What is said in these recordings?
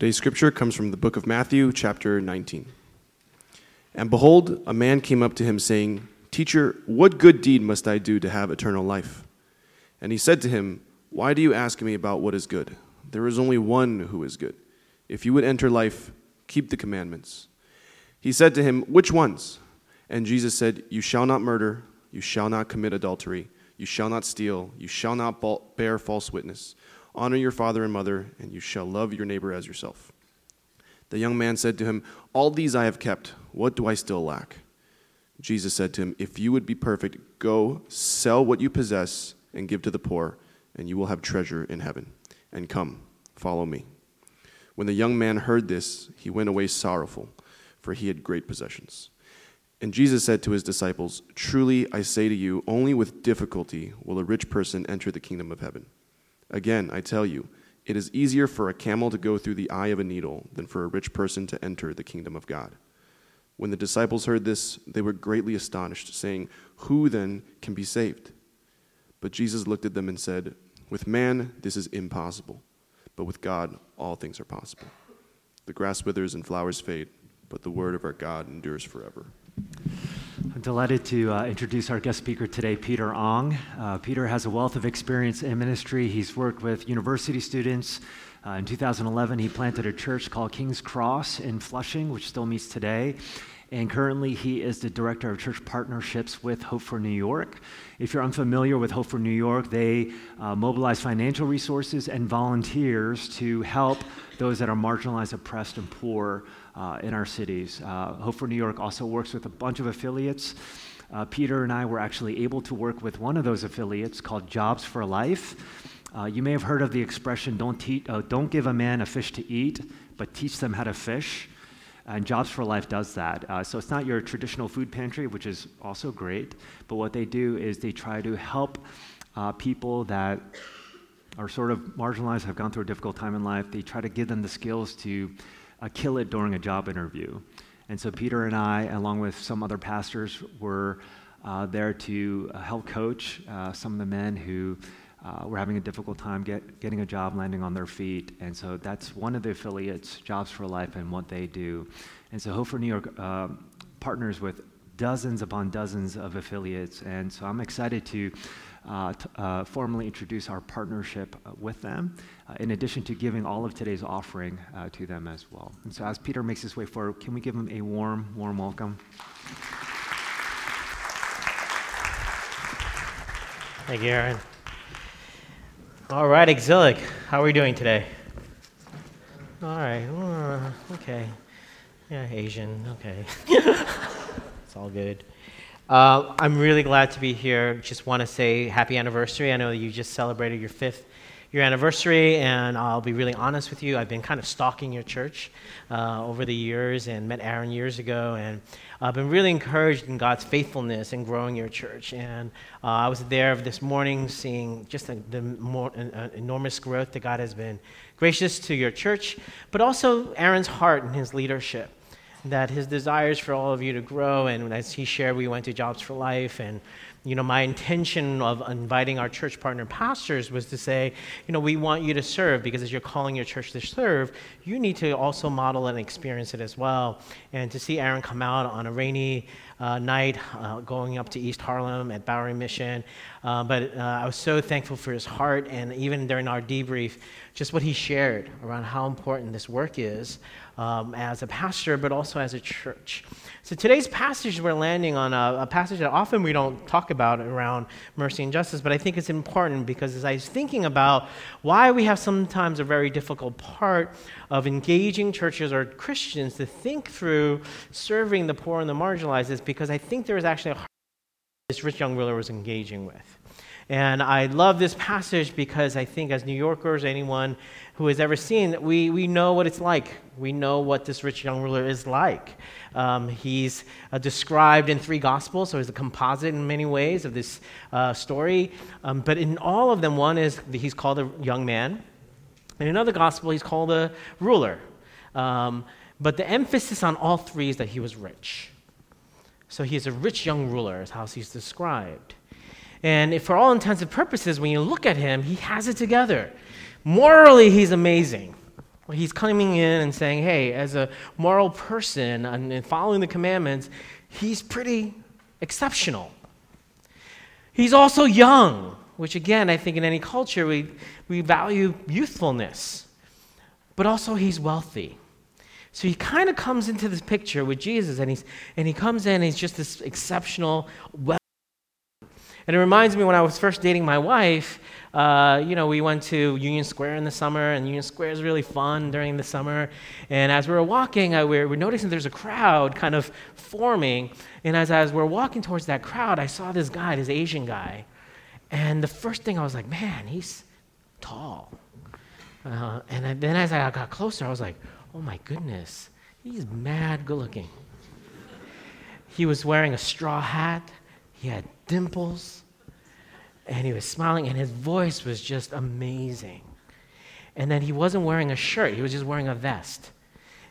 Today's scripture comes from the book of Matthew, chapter 19. And behold, a man came up to him, saying, Teacher, what good deed must I do to have eternal life? And he said to him, Why do you ask me about what is good? There is only one who is good. If you would enter life, keep the commandments. He said to him, Which ones? And Jesus said, You shall not murder, you shall not commit adultery, you shall not steal, you shall not bear false witness. Honor your father and mother, and you shall love your neighbor as yourself. The young man said to him, All these I have kept. What do I still lack? Jesus said to him, If you would be perfect, go sell what you possess and give to the poor, and you will have treasure in heaven. And come, follow me. When the young man heard this, he went away sorrowful, for he had great possessions. And Jesus said to his disciples, Truly I say to you, only with difficulty will a rich person enter the kingdom of heaven. Again, I tell you, it is easier for a camel to go through the eye of a needle than for a rich person to enter the kingdom of God. When the disciples heard this, they were greatly astonished, saying, Who then can be saved? But Jesus looked at them and said, With man, this is impossible, but with God, all things are possible. The grass withers and flowers fade, but the word of our God endures forever. I'm delighted to uh, introduce our guest speaker today, Peter Ong. Uh, Peter has a wealth of experience in ministry. He's worked with university students. Uh, in 2011, he planted a church called King's Cross in Flushing, which still meets today. And currently, he is the director of church partnerships with Hope for New York. If you're unfamiliar with Hope for New York, they uh, mobilize financial resources and volunteers to help those that are marginalized, oppressed, and poor uh, in our cities. Uh, Hope for New York also works with a bunch of affiliates. Uh, Peter and I were actually able to work with one of those affiliates called Jobs for Life. Uh, you may have heard of the expression don't, te- uh, don't give a man a fish to eat, but teach them how to fish. And Jobs for Life does that. Uh, so it's not your traditional food pantry, which is also great, but what they do is they try to help uh, people that are sort of marginalized, have gone through a difficult time in life. They try to give them the skills to uh, kill it during a job interview. And so Peter and I, along with some other pastors, were uh, there to uh, help coach uh, some of the men who uh, were having a difficult time get, getting a job, landing on their feet. And so that's one of the affiliates, Jobs for Life, and what they do. And so Hope for New York uh, partners with dozens upon dozens of affiliates. And so I'm excited to uh, t- uh, formally introduce our partnership uh, with them, uh, in addition to giving all of today's offering uh, to them as well. And so as Peter makes his way forward, can we give him a warm, warm welcome? Thank you, Aaron. All right, Exilic, how are we doing today? All right, uh, okay. Yeah, Asian, okay. it's all good. Uh, I'm really glad to be here. Just want to say happy anniversary. I know you just celebrated your fifth your anniversary, and I'll be really honest with you. I've been kind of stalking your church uh, over the years and met Aaron years ago, and I've been really encouraged in God's faithfulness in growing your church. And uh, I was there this morning seeing just the, the more, enormous growth that God has been gracious to your church, but also Aaron's heart and his leadership. That his desires for all of you to grow, and as he shared, we went to Jobs for Life, and you know, my intention of inviting our church partner pastors was to say, you know, we want you to serve because as you're calling your church to serve, you need to also model and experience it as well. And to see Aaron come out on a rainy uh, night uh, going up to East Harlem at Bowery Mission, uh, but uh, I was so thankful for his heart and even during our debrief, just what he shared around how important this work is um, as a pastor, but also as a church. So today's passage, we're landing on a, a, passage that often we don't talk about around mercy and justice, but I think it's important because as I was thinking about why we have sometimes a very difficult part of engaging churches or Christians to think through serving the poor and the marginalized, is because I think there is actually a this rich young ruler was engaging with. And I love this passage because I think, as New Yorkers, anyone who has ever seen, we, we know what it's like. We know what this rich young ruler is like. Um, he's uh, described in three gospels, so he's a composite in many ways of this uh, story. Um, but in all of them, one is he's called a young man. In another gospel, he's called a ruler. Um, but the emphasis on all three is that he was rich. So he is a rich young ruler, is how he's described. And for all intents and purposes, when you look at him, he has it together. Morally, he's amazing, he's coming in and saying, hey, as a moral person and following the commandments, he's pretty exceptional. He's also young, which again, I think in any culture we, we value youthfulness. But also, he's wealthy. So he kind of comes into this picture with Jesus, and, he's, and he comes in, and he's just this exceptional. And it reminds me when I was first dating my wife, uh, you know, we went to Union Square in the summer, and Union Square is really fun during the summer. And as we were walking, uh, we were, we noticing there's a crowd kind of forming. And as, as we were walking towards that crowd, I saw this guy, this Asian guy. And the first thing I was like, man, he's tall. Uh, and then as I got closer, I was like, oh my goodness, he's mad good looking. he was wearing a straw hat, he had dimples, and he was smiling, and his voice was just amazing. And then he wasn't wearing a shirt, he was just wearing a vest.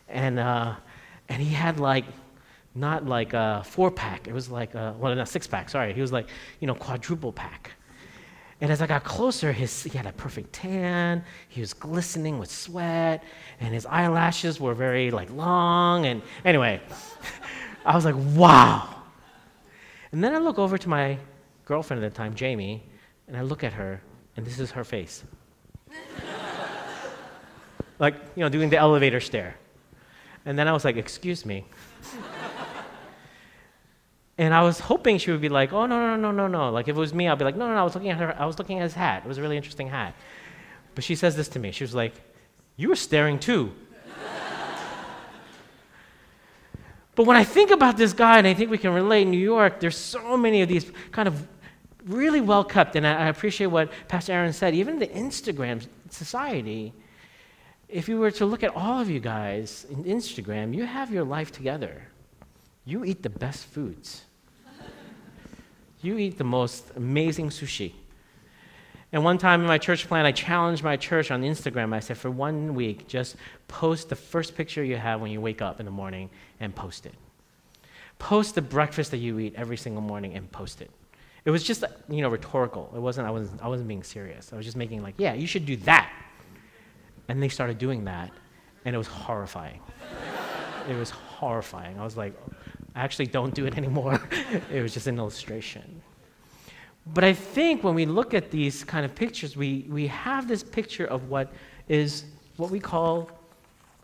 And, uh, and he had like, not like a four pack, it was like, a, well, not six pack, sorry. He was like, you know, quadruple pack. And as I got closer, his, he had a perfect tan. He was glistening with sweat, and his eyelashes were very like long. And anyway, I was like, wow. And then I look over to my girlfriend at the time, Jamie, and I look at her, and this is her face. like, you know, doing the elevator stare. And then I was like, excuse me. And I was hoping she would be like, oh, no, no, no, no, no. Like, if it was me, I'd be like, no, no, no, I was looking at her, I was looking at his hat. It was a really interesting hat. But she says this to me. She was like, you were staring too. but when I think about this guy, and I think we can relate in New York, there's so many of these kind of really well kept, and I, I appreciate what Pastor Aaron said. Even the Instagram society, if you were to look at all of you guys in Instagram, you have your life together. You eat the best foods. You eat the most amazing sushi. And one time in my church plan, I challenged my church on Instagram. I said, for one week, just post the first picture you have when you wake up in the morning and post it. Post the breakfast that you eat every single morning and post it. It was just, you know, rhetorical. It wasn't, I wasn't, I wasn't being serious. I was just making like, yeah, you should do that. And they started doing that, and it was horrifying. it was horrifying. I was like, I actually don't do it anymore. it was just an illustration. But I think when we look at these kind of pictures, we, we have this picture of what is what we call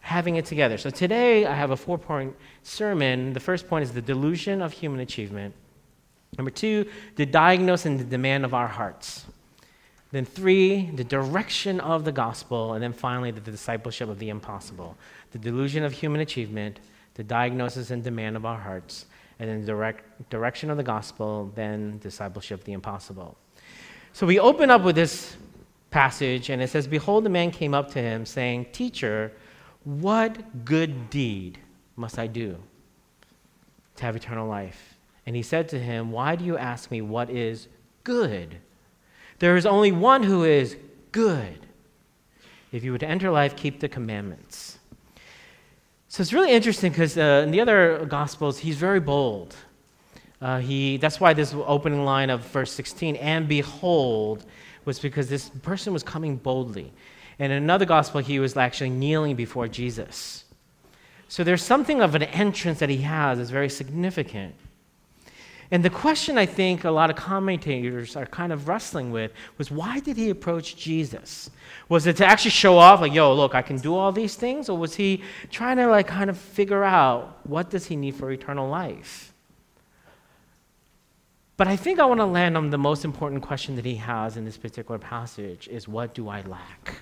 having it together. So today I have a four point sermon. The first point is the delusion of human achievement. Number two, the diagnosis and the demand of our hearts. Then three, the direction of the gospel. And then finally, the discipleship of the impossible. The delusion of human achievement, the diagnosis and demand of our hearts, and then direct, direction of the gospel, then discipleship, the impossible. So we open up with this passage, and it says, Behold, the man came up to him, saying, Teacher, what good deed must I do to have eternal life? And he said to him, Why do you ask me what is good? There is only one who is good. If you would enter life, keep the commandments. So it's really interesting because uh, in the other Gospels, he's very bold. Uh, he, that's why this opening line of verse 16, and behold, was because this person was coming boldly. And in another gospel, he was actually kneeling before Jesus. So there's something of an entrance that he has that's very significant. And the question I think a lot of commentators are kind of wrestling with was why did he approach Jesus? Was it to actually show off, like, yo, look, I can do all these things? Or was he trying to, like, kind of figure out what does he need for eternal life? But I think I want to land on the most important question that he has in this particular passage is what do I lack?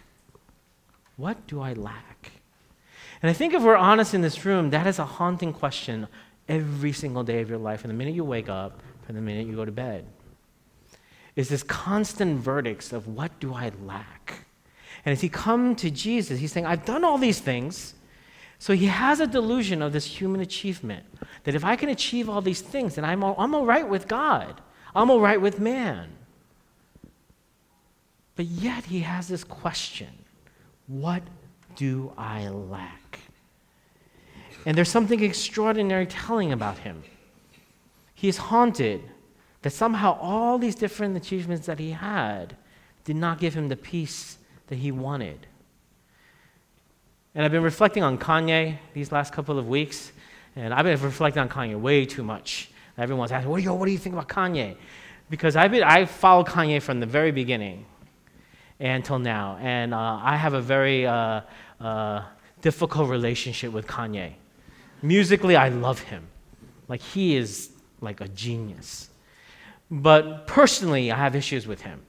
What do I lack? And I think if we're honest in this room, that is a haunting question every single day of your life, from the minute you wake up, from the minute you go to bed. Is this constant verdicts of what do I lack? And as he come to Jesus, he's saying, I've done all these things. So he has a delusion of this human achievement that if I can achieve all these things, then I'm all, I'm all right with God. I'm all right with man. But yet he has this question What do I lack? And there's something extraordinary telling about him. He is haunted that somehow all these different achievements that he had did not give him the peace that he wanted. And I've been reflecting on Kanye these last couple of weeks, and I've been reflecting on Kanye way too much. Everyone's asking, what do you, what do you think about Kanye? Because I've been, I followed Kanye from the very beginning until now, and uh, I have a very uh, uh, difficult relationship with Kanye. Musically, I love him. Like, he is like a genius. But personally, I have issues with him.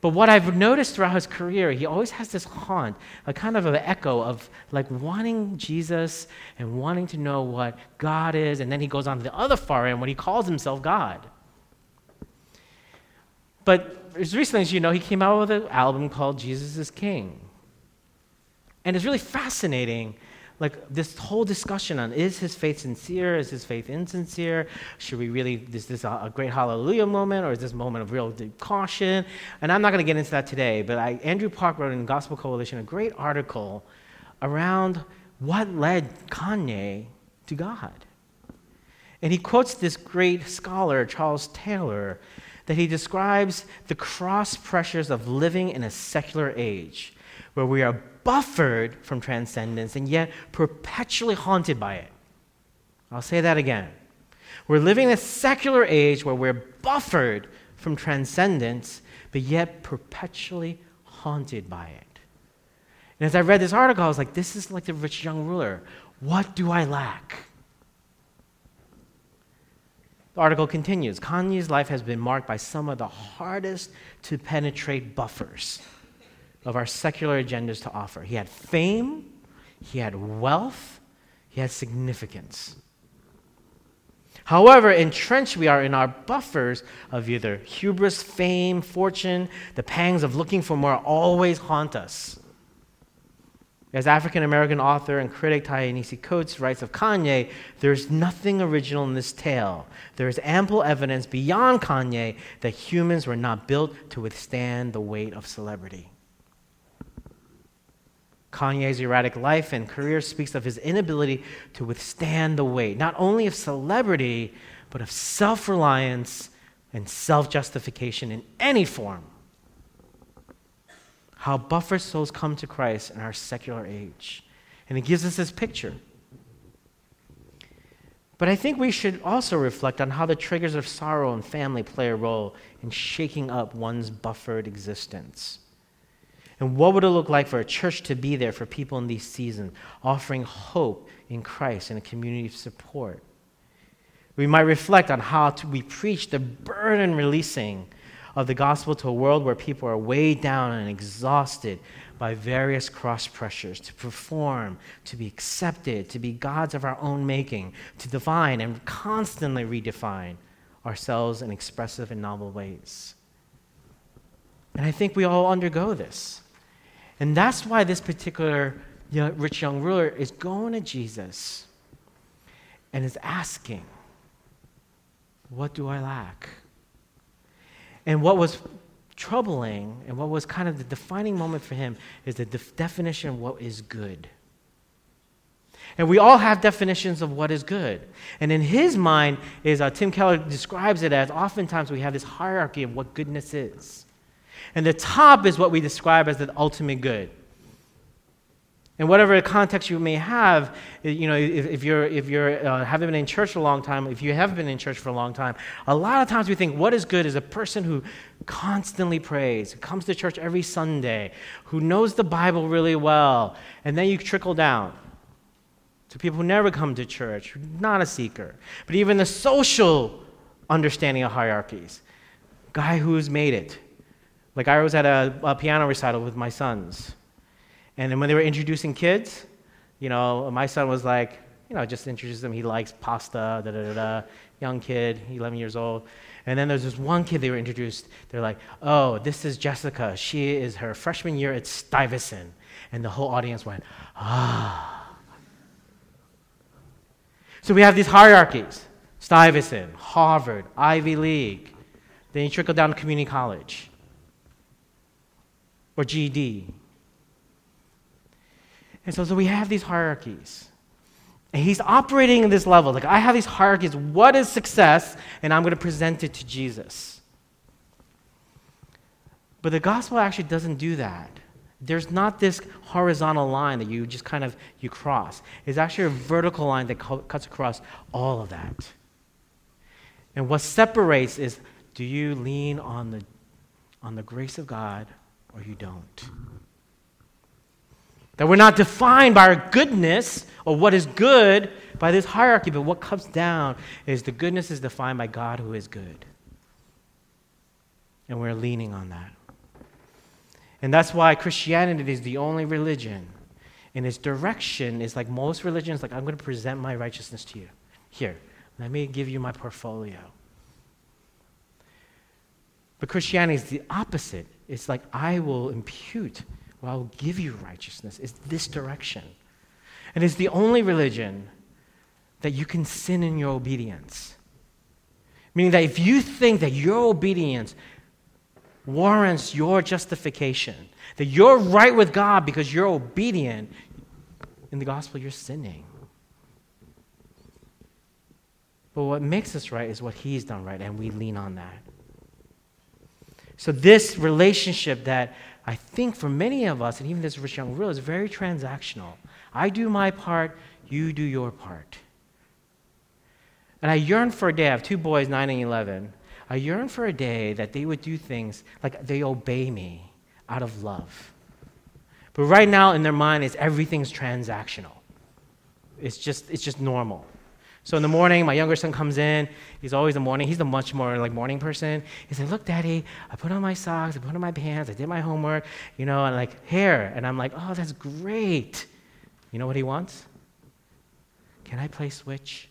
But what I've noticed throughout his career, he always has this haunt, a kind of an echo of like wanting Jesus and wanting to know what God is, and then he goes on to the other far end when he calls himself God. But as recently as you know, he came out with an album called Jesus is King. And it's really fascinating like this whole discussion on is his faith sincere? Is his faith insincere? Should we really, is this a, great hallelujah moment or is this a moment of real deep caution? And I'm not going to get into that today, but I, Andrew Park wrote in Gospel Coalition a great article around what led Kanye to God. And he quotes this great scholar, Charles Taylor, that he describes the cross pressures of living in a secular age where we are buffered from transcendence and yet perpetually haunted by it. I'll say that again. We're living in a secular age where we're buffered from transcendence, but yet perpetually haunted by it. And as I read this article, I was like, this is like the rich young ruler. What do I lack? The article continues Kanye's life has been marked by some of the hardest to penetrate buffers of our secular agendas to offer. He had fame, he had wealth, he had significance. However, entrenched we are in our buffers of either hubris, fame, fortune, the pangs of looking for more always haunt us. As African American author and critic Ta-Nehisi Coates writes of Kanye, there's nothing original in this tale. There is ample evidence beyond Kanye that humans were not built to withstand the weight of celebrity. Kanye's erratic life and career speaks of his inability to withstand the weight, not only of celebrity, but of self reliance and self justification in any form. How buffered souls come to Christ in our secular age. And he gives us this picture. But I think we should also reflect on how the triggers of sorrow and family play a role in shaking up one's buffered existence. And what would it look like for a church to be there for people in these seasons, offering hope in Christ and a community of support? We might reflect on how to, we preach the burden releasing of the gospel to a world where people are weighed down and exhausted by various cross pressures to perform, to be accepted, to be gods of our own making, to define and constantly redefine ourselves in expressive and novel ways. And I think we all undergo this. And that's why this particular rich young ruler is going to Jesus and is asking, What do I lack? And what was troubling and what was kind of the defining moment for him is the def- definition of what is good. And we all have definitions of what is good. And in his mind, is uh, Tim Keller describes it as oftentimes we have this hierarchy of what goodness is. And the top is what we describe as the ultimate good. And whatever context you may have, you know, if, if you're, if you're uh, haven't been in church a long time, if you have been in church for a long time, a lot of times we think what is good is a person who constantly prays, comes to church every Sunday, who knows the Bible really well, and then you trickle down to people who never come to church, not a seeker, but even the social understanding of hierarchies. Guy who's made it, like I was at a, a piano recital with my sons. And then when they were introducing kids, you know, my son was like, you know, just introduce them. He likes pasta, da da da da. Young kid, 11 years old. And then there's this one kid they were introduced. They're like, oh, this is Jessica. She is her freshman year at Stuyvesant. And the whole audience went, ah. So we have these hierarchies Stuyvesant, Harvard, Ivy League. Then you trickle down to community college or GED. And so, so we have these hierarchies. And he's operating in this level. Like, I have these hierarchies. What is success? And I'm going to present it to Jesus. But the gospel actually doesn't do that. there's not this horizontal line that you just kind of you cross. It's actually a vertical line that cuts across all of that. And what separates is do you lean on the on the grace of God or you don't? That we're not defined by our goodness or what is good by this hierarchy, but what comes down is the goodness is defined by God who is good. And we're leaning on that. And that's why Christianity is the only religion. And its direction is like most religions, like, I'm going to present my righteousness to you. Here, let me give you my portfolio. But Christianity is the opposite. It's like, I will impute, or I will give you righteousness. It's this direction. And it's the only religion that you can sin in your obedience. Meaning that if you think that your obedience warrants your justification, that you're right with God because you're obedient, in the gospel, you're sinning. But what makes us right is what He's done right, and we lean on that. So, this relationship that I think for many of us, and even this rich young ruler, is very transactional. I do my part, you do your part. And I yearn for a day. I have two boys, 9 and 11. I yearn for a day that they would do things like they obey me out of love. But right now in their mind is everything's transactional. It's just it's just normal. So in the morning, my younger son comes in. He's always the morning. He's the much more like morning person. He said, "Look, Daddy, I put on my socks. I put on my pants. I did my homework. You know, and like hair." And I'm like, "Oh, that's great." You know what he wants? Can I play Switch?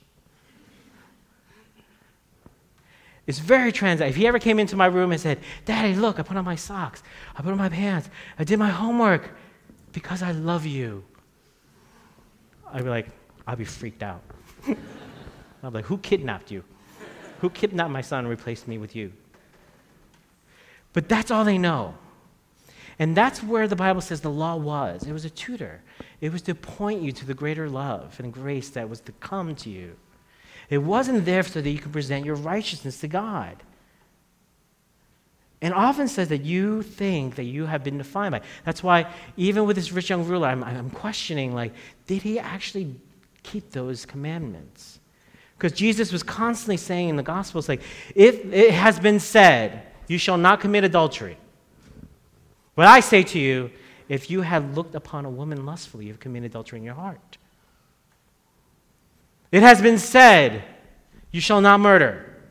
It's very trans. If he ever came into my room and said, Daddy, look, I put on my socks, I put on my pants, I did my homework because I love you, I'd be like, I'd be freaked out. Be like, Who kidnapped you? Who kidnapped my son and replaced me with you? But that's all they know. And that's where the Bible says the law was. It was a tutor, it was to point you to the greater love and grace that was to come to you. It wasn't there so that you could present your righteousness to God. And often says that you think that you have been defined by. That's why even with this rich young ruler, I'm, I'm questioning, like, did he actually keep those commandments? Because Jesus was constantly saying in the Gospels, like, if it has been said, you shall not commit adultery. But I say to you, if you have looked upon a woman lustfully, you've committed adultery in your heart. It has been said, You shall not murder.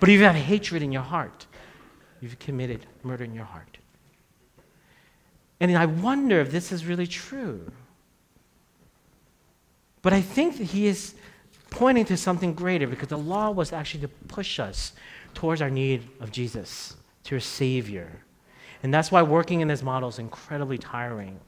But if you have hatred in your heart, you've committed murder in your heart. And I wonder if this is really true. But I think that he is pointing to something greater because the law was actually to push us towards our need of Jesus, to a Savior. And that's why working in this model is incredibly tiring.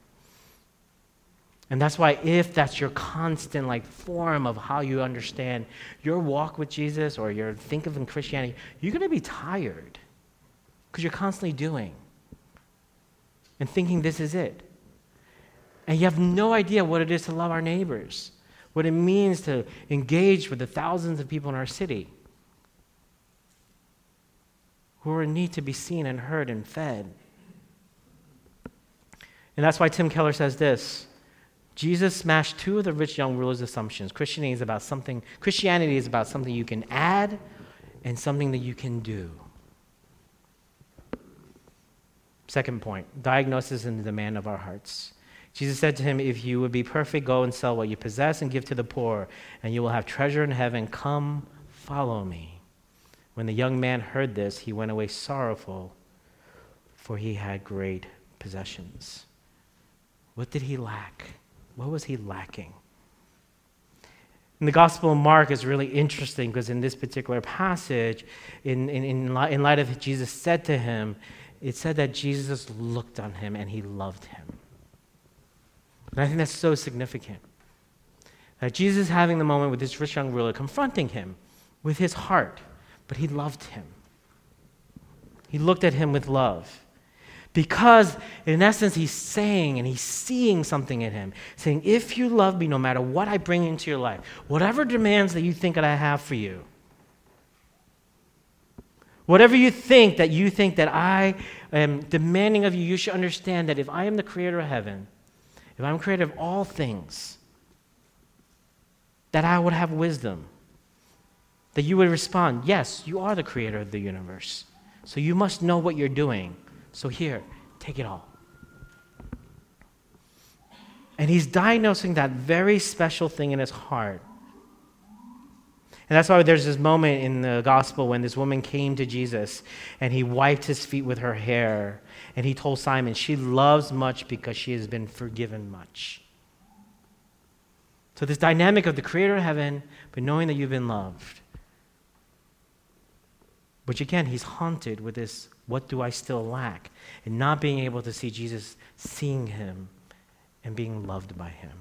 And that's why, if that's your constant like form of how you understand your walk with Jesus or your think of in Christianity, you're going to be tired because you're constantly doing and thinking this is it. And you have no idea what it is to love our neighbors, what it means to engage with the thousands of people in our city who are in need to be seen and heard and fed. And that's why Tim Keller says this Jesus smashed two of the rich young rulers' assumptions. Christianity is about something, Christianity is about something you can add and something that you can do. Second point diagnosis and the demand of our hearts. Jesus said to him, If you would be perfect, go and sell what you possess and give to the poor, and you will have treasure in heaven. Come, follow me. When the young man heard this, he went away sorrowful, for he had great possessions. What did he lack? What was he lacking? And the Gospel of Mark is really interesting because in this particular passage, in, in, in, in light of Jesus said to him, it said that Jesus looked on him and he loved him. And I think that's so significant. That Jesus having the moment with this rich young ruler, confronting him with his heart, but he loved him. He looked at him with love. Because, in essence, he's saying and he's seeing something in him, saying, If you love me, no matter what I bring into your life, whatever demands that you think that I have for you, whatever you think that you think that I am demanding of you, you should understand that if I am the creator of heaven, if I'm creator of all things, that I would have wisdom. That you would respond, Yes, you are the creator of the universe. So you must know what you're doing. So here, take it all. And he's diagnosing that very special thing in his heart. And that's why there's this moment in the gospel when this woman came to Jesus and he wiped his feet with her hair. And he told Simon, She loves much because she has been forgiven much. So, this dynamic of the creator of heaven, but knowing that you've been loved. But again, he's haunted with this what do I still lack? And not being able to see Jesus, seeing him, and being loved by him.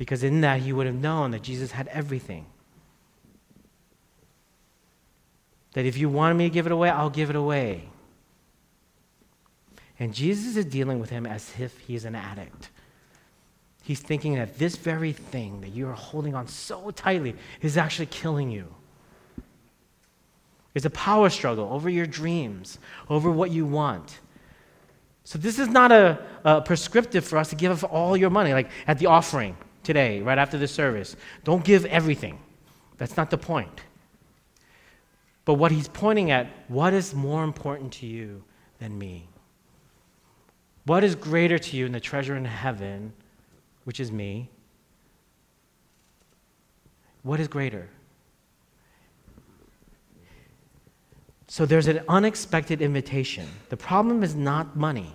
Because in that, he would have known that Jesus had everything. That if you want me to give it away, I'll give it away. And Jesus is dealing with him as if he's an addict. He's thinking that this very thing that you are holding on so tightly is actually killing you. It's a power struggle over your dreams, over what you want. So, this is not a, a, prescriptive for us to give up all your money, like at the offering today, right after the service. Don't give everything. That's not the point. But what he's pointing at, what is more important to you than me? What is greater to you than the treasure in heaven, which is me? What is greater? So there's an unexpected invitation. The problem is not money,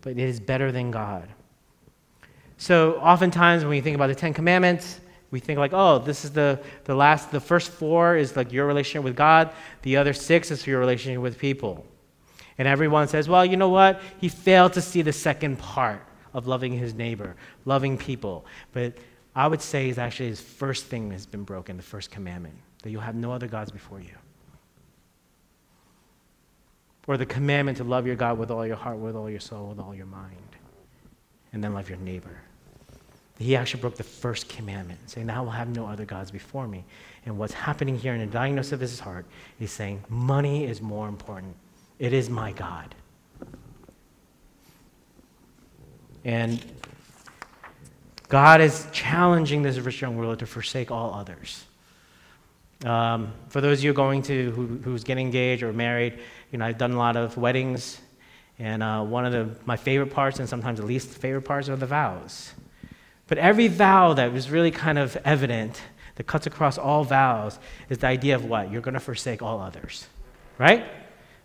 but it is better than God. So oftentimes when we think about the Ten Commandments, we think like, oh, this is the, the last, the first four is like your relationship with God. The other six is your relationship with people. And everyone says, well, you know what? He failed to see the second part of loving his neighbor, loving people. But I would say is actually his first thing has been broken, the first commandment, that you'll have no other gods before you or the commandment to love your God with all your heart, with all your soul, with all your mind, and then love your neighbor. He actually broke the first commandment, saying, Thou will have no other gods before me. And what's happening here in the diagnosis of his heart is saying, Money is more important. It is my God. And God is challenging this rich young ruler to forsake all others. Um, for those of you going to who, who's getting engaged or married, you know I've done a lot of weddings, and uh, one of the, my favorite parts, and sometimes the least favorite parts, are the vows. But every vow that was really kind of evident, that cuts across all vows, is the idea of what you're going to forsake all others, right?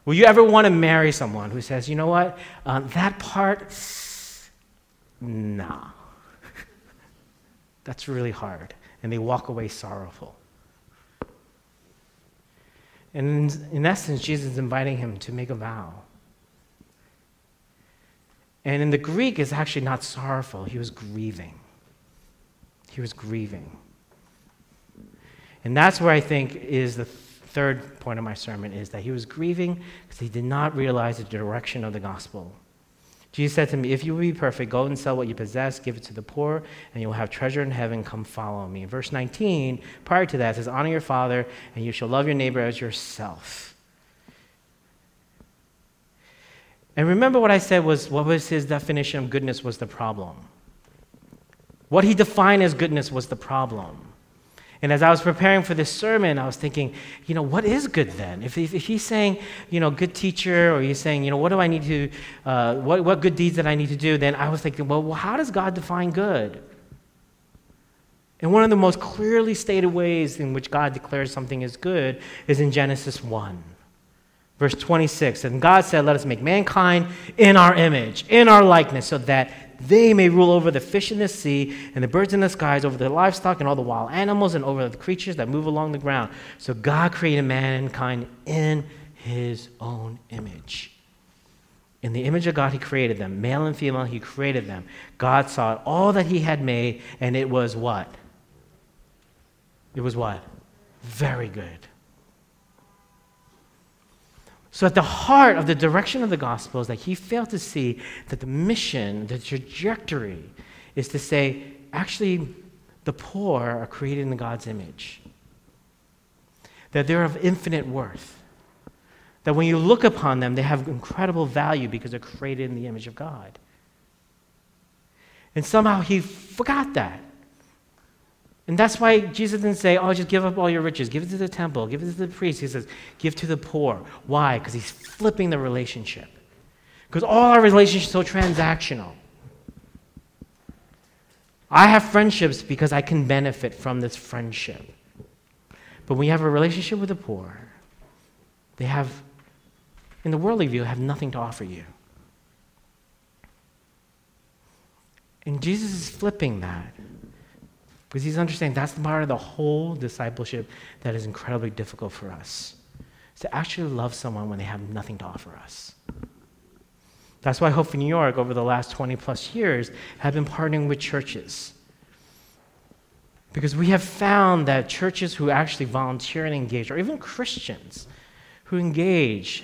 Will you ever want to marry someone who says, you know what, uh, that part, nah, that's really hard, and they walk away sorrowful. And in, in essence, Jesus is inviting him to make a vow. And in the Greek, it's actually not sorrowful. He was grieving. He was grieving. And that's where I think is the third point of my sermon is that he was grieving because he did not realize the direction of the gospel. Jesus said to me, If you will be perfect, go and sell what you possess, give it to the poor, and you'll have treasure in heaven. Come follow me. Verse 19, prior to that, says, Honor your father, and you shall love your neighbor as yourself. And remember what I said was what was his definition of goodness was the problem. What he defined as goodness was the problem. And as I was preparing for this sermon, I was thinking, you know, what is good then? If, if, if he's saying, you know, good teacher, or he's saying, you know, what do I need to, uh, what, what good deeds that I need to do, then I was thinking, well, well, how does God define good? And one of the most clearly stated ways in which God declares something is good is in Genesis 1. Verse 26, and God said, Let us make mankind in our image, in our likeness, so that they may rule over the fish in the sea and the birds in the skies, over the livestock and all the wild animals, and over the creatures that move along the ground. So God created mankind in his own image. In the image of God, he created them. Male and female, he created them. God saw all that he had made, and it was what? It was what? Very good. So, at the heart of the direction of the gospel is that he failed to see that the mission, the trajectory, is to say, actually, the poor are created in God's image, that they're of infinite worth, That when you look upon them, they have incredible value because they're created in the image of God. And somehow he forgot that. And that's why Jesus didn't say, oh, just give up all your riches, give it to the temple, give it to the priest. He says, give to the poor. Why? Because he's flipping the relationship. Because all our relationships are so transactional. I have friendships because I can benefit from this friendship. But when you have a relationship with the poor, they have, in the worldly view, have nothing to offer you. And Jesus is flipping that. Because he's understanding that's the part of the whole discipleship that is incredibly difficult for us. To actually love someone when they have nothing to offer us. That's why Hope for New York, over the last 20 plus years, have been partnering with churches. Because we have found that churches who actually volunteer and engage, or even Christians who engage,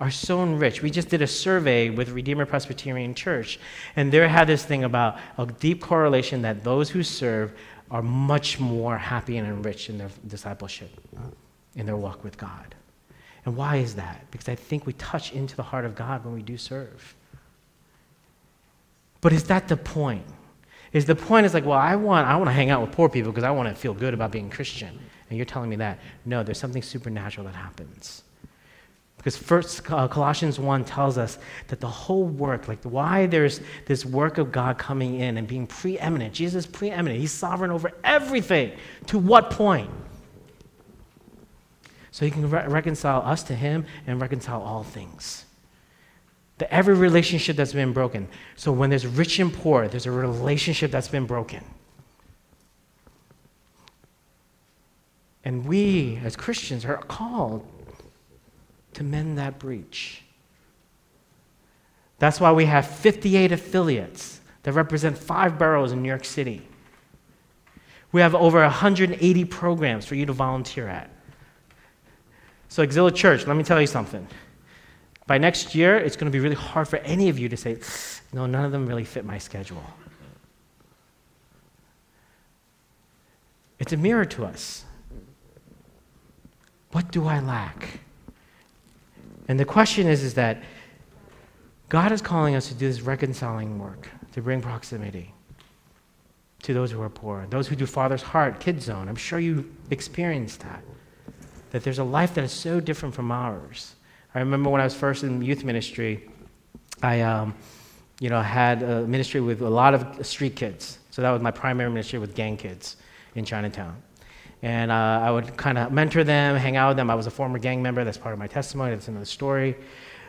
are so enriched. We just did a survey with Redeemer Presbyterian Church, and they had this thing about a deep correlation that those who serve are much more happy and enriched in their discipleship, in their walk with God. And why is that? Because I think we touch into the heart of God when we do serve. But is that the point? Is the point is like, well, I want, I want to hang out with poor people because I want to feel good about being Christian. And you're telling me that. No, there's something supernatural that happens. Because first uh, Colossians 1 tells us that the whole work, like why there's this work of God coming in and being preeminent. Jesus is preeminent. He's sovereign over everything. To what point? So he can re- reconcile us to him and reconcile all things. That every relationship that's been broken. So when there's rich and poor, there's a relationship that's been broken. And we, as Christians, are called to mend that breach. That's why we have 58 affiliates that represent five boroughs in New York City. We have over 180 programs for you to volunteer at. So, Exila Church, let me tell you something. By next year, it's going to be really hard for any of you to say, no, none of them really fit my schedule. It's a mirror to us. What do I lack? And the question is, is that God is calling us to do this reconciling work, to bring proximity to those who are poor, those who do Father's Heart, Kid Zone. I'm sure you experienced that that there's a life that is so different from ours. I remember when I was first in youth ministry, I, um, you know, had a ministry with a lot of street kids. So that was my primary ministry with gang kids in Chinatown. And uh, I would kind of mentor them, hang out with them. I was a former gang member. That's part of my testimony. That's another story.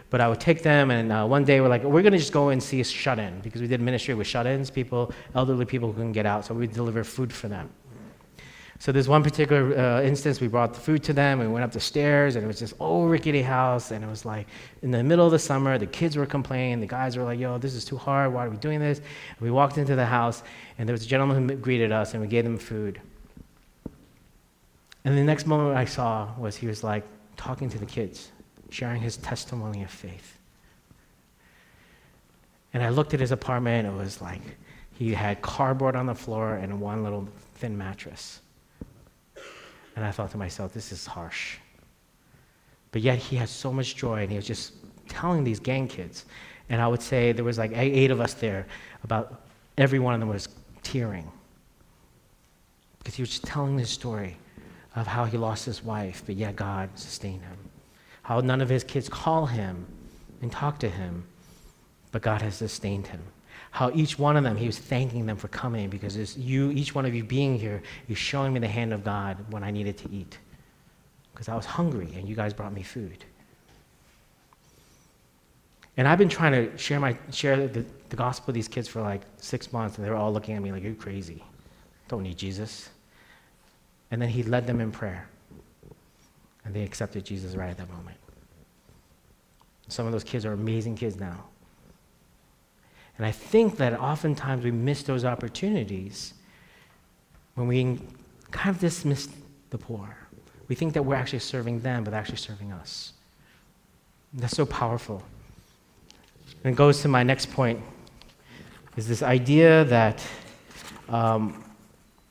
But I would take them, and uh, one day we're like, we're going to just go and see a shut in because we did ministry with shut ins, people, elderly people who couldn't get out. So we deliver food for them. So there's one particular uh, instance we brought the food to them. We went up the stairs, and it was this old rickety house, and it was like in the middle of the summer. The kids were complaining. The guys were like, "Yo, this is too hard. Why are we doing this?" And we walked into the house, and there was a gentleman who greeted us, and we gave them food. And the next moment I saw was he was like talking to the kids, sharing his testimony of faith. And I looked at his apartment, it was like he had cardboard on the floor and one little thin mattress. And I thought to myself, this is harsh. But yet he had so much joy, and he was just telling these gang kids. And I would say there was like eight of us there. About every one of them was tearing because he was just telling this story of how he lost his wife, but yet God sustained him. How none of his kids call him and talk to him, but God has sustained him how each one of them, he was thanking them for coming because it's you, each one of you being here, is showing me the hand of God when I needed to eat. Because I was hungry and you guys brought me food. And I've been trying to share, my, share the, the gospel with these kids for like six months, and they were all looking at me like, You're crazy. Don't need Jesus. And then he led them in prayer. And they accepted Jesus right at that moment. Some of those kids are amazing kids now. And I think that oftentimes we miss those opportunities when we kind of dismiss the poor. We think that we're actually serving them, but actually serving us. That's so powerful. And it goes to my next point is this idea that um,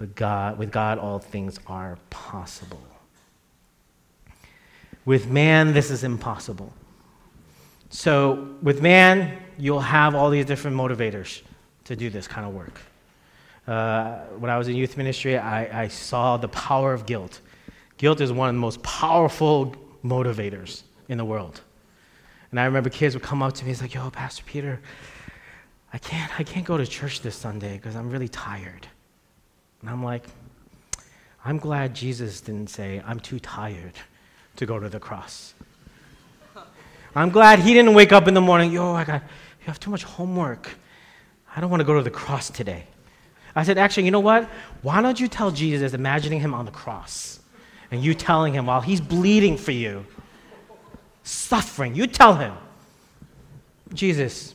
but God, with God all things are possible. With man this is impossible. So, with man, you'll have all these different motivators to do this kind of work. Uh, when I was in youth ministry, I, I saw the power of guilt. Guilt is one of the most powerful motivators in the world. And I remember kids would come up to me, it's like, yo, Pastor Peter, I can't, I can't go to church this Sunday because I'm really tired. And I'm like, I'm glad Jesus didn't say, I'm too tired to go to the cross. I'm glad he didn't wake up in the morning, yo, I got, you have too much homework. I don't want to go to the cross today. I said, actually, you know what? Why don't you tell Jesus, imagining him on the cross, and you telling him while he's bleeding for you, suffering, you tell him, Jesus,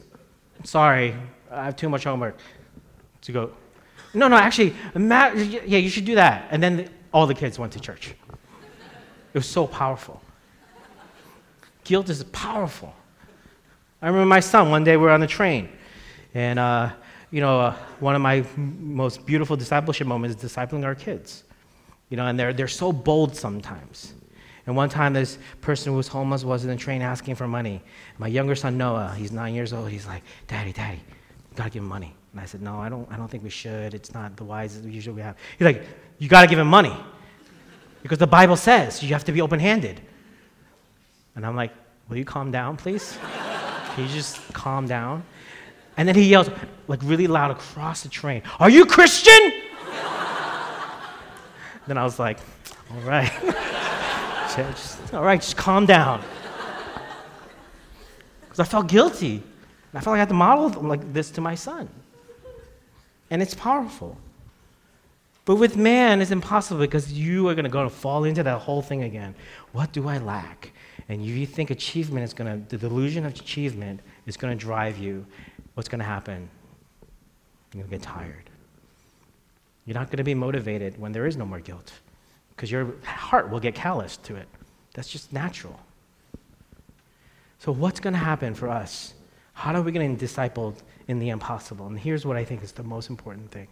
sorry, I have too much homework to go. No, no, actually, Matt, yeah, you should do that. And then all the kids went to church. It was so powerful. Guilt is powerful. I remember my son, one day we were on the train, and, uh, you know, uh, one of my most beautiful discipleship moments is discipling our kids. You know, and they're, they're so bold sometimes. And one time, this person who was homeless was in the train asking for money. My younger son, Noah, he's nine years old, he's like, Daddy, Daddy, you gotta give him money. And I said, No, I don't, I don't think we should. It's not the wisest usually we have. He's like, You gotta give him money. Because the Bible says you have to be open handed. And I'm like, Will you calm down, please? Can you just calm down? And then he yells, like really loud across the train, Are you Christian? then I was like, All right. just, all right, just calm down. Because I felt guilty. I felt like I had to model like this to my son. And it's powerful. But with man, it's impossible because you are going to go to fall into that whole thing again. What do I lack? And you think achievement is going to, the delusion of achievement is going to drive you. What's going to happen? You're going to get tired. You're not going to be motivated when there is no more guilt because your heart will get calloused to it. That's just natural. So, what's going to happen for us? How are we going to be discipled in the impossible? And here's what I think is the most important thing.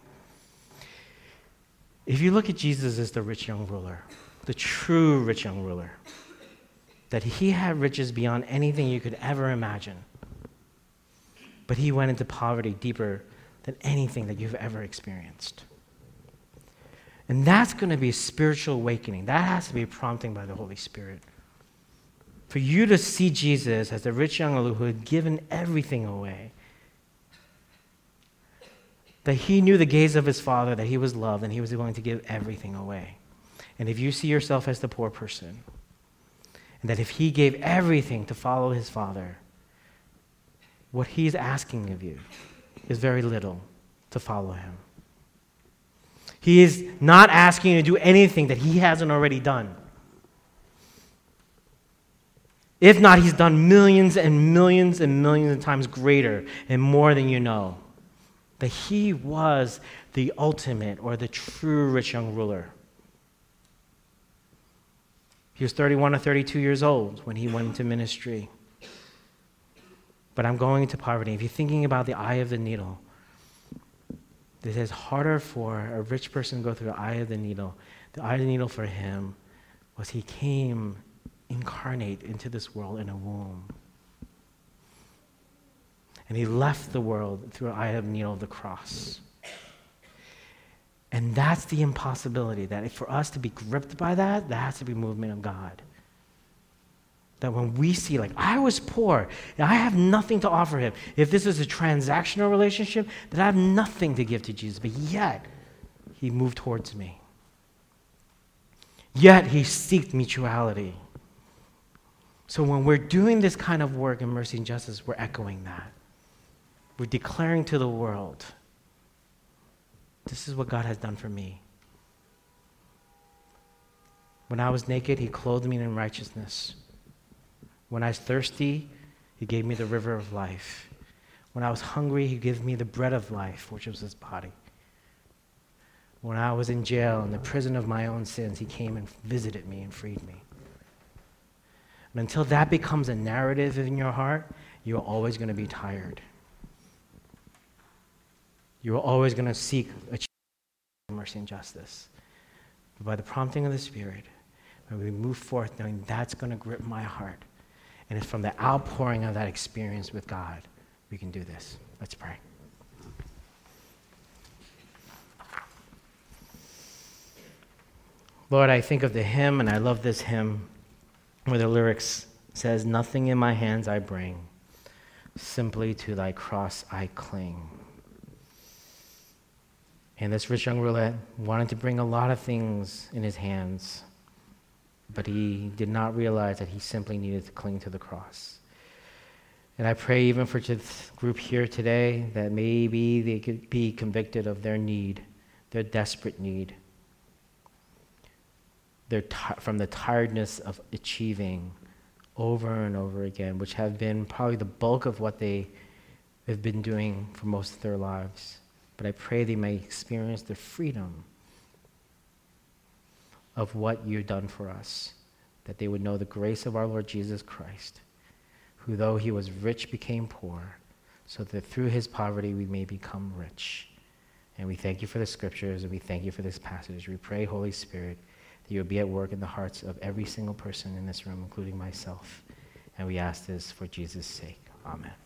If you look at Jesus as the rich young ruler, the true rich young ruler, that he had riches beyond anything you could ever imagine, but he went into poverty deeper than anything that you've ever experienced. And that's going to be a spiritual awakening. That has to be prompting by the Holy Spirit. For you to see Jesus as the rich young ruler who had given everything away, that he knew the gaze of his father, that he was loved, and he was willing to give everything away. And if you see yourself as the poor person, and that if he gave everything to follow his father, what he's asking of you is very little to follow him. He is not asking you to do anything that he hasn't already done. If not, he's done millions and millions and millions of times greater and more than you know. That he was the ultimate or the true rich young ruler. He was 31 or 32 years old when he went into ministry. But I'm going into poverty. If you're thinking about the eye of the needle, it is harder for a rich person to go through the eye of the needle. The eye of the needle for him was he came incarnate into this world in a womb. And he left the world through eye of needle of the cross. And that's the impossibility that for us to be gripped by that, that has to be movement of God. That when we see, like, I was poor, I have nothing to offer him. If this is a transactional relationship, then I have nothing to give to Jesus. But yet, he moved towards me. Yet, he seeked mutuality. So when we're doing this kind of work in mercy and justice, we're echoing that. We're declaring to the world this is what God has done for me. When I was naked, he clothed me in righteousness. When I was thirsty, He gave me the river of life. When I was hungry, He gave me the bread of life, which was His body. When I was in jail, in the prison of my own sins, He came and visited me and freed me. And until that becomes a narrative in your heart, you're always going to be tired. You're always going to seek mercy and justice. But by the prompting of the Spirit, when we move forth, knowing that's going to grip my heart, and it's from the outpouring of that experience with God, we can do this. Let's pray. Lord, I think of the hymn, and I love this hymn where the lyrics says, Nothing in my hands I bring, simply to thy cross I cling. And this rich young ruler wanted to bring a lot of things in his hands, but he did not realize that he simply needed to cling to the cross. And I pray even for this group here today that maybe they could be convicted of their need, their desperate need, their t- from the tiredness of achieving over and over again, which have been probably the bulk of what they have been doing for most of their lives. But I pray they may experience the freedom of what you've done for us, that they would know the grace of our Lord Jesus Christ, who, though he was rich, became poor, so that through his poverty we may become rich. And we thank you for the scriptures, and we thank you for this passage. We pray, Holy Spirit, that you will be at work in the hearts of every single person in this room, including myself. And we ask this for Jesus' sake. Amen.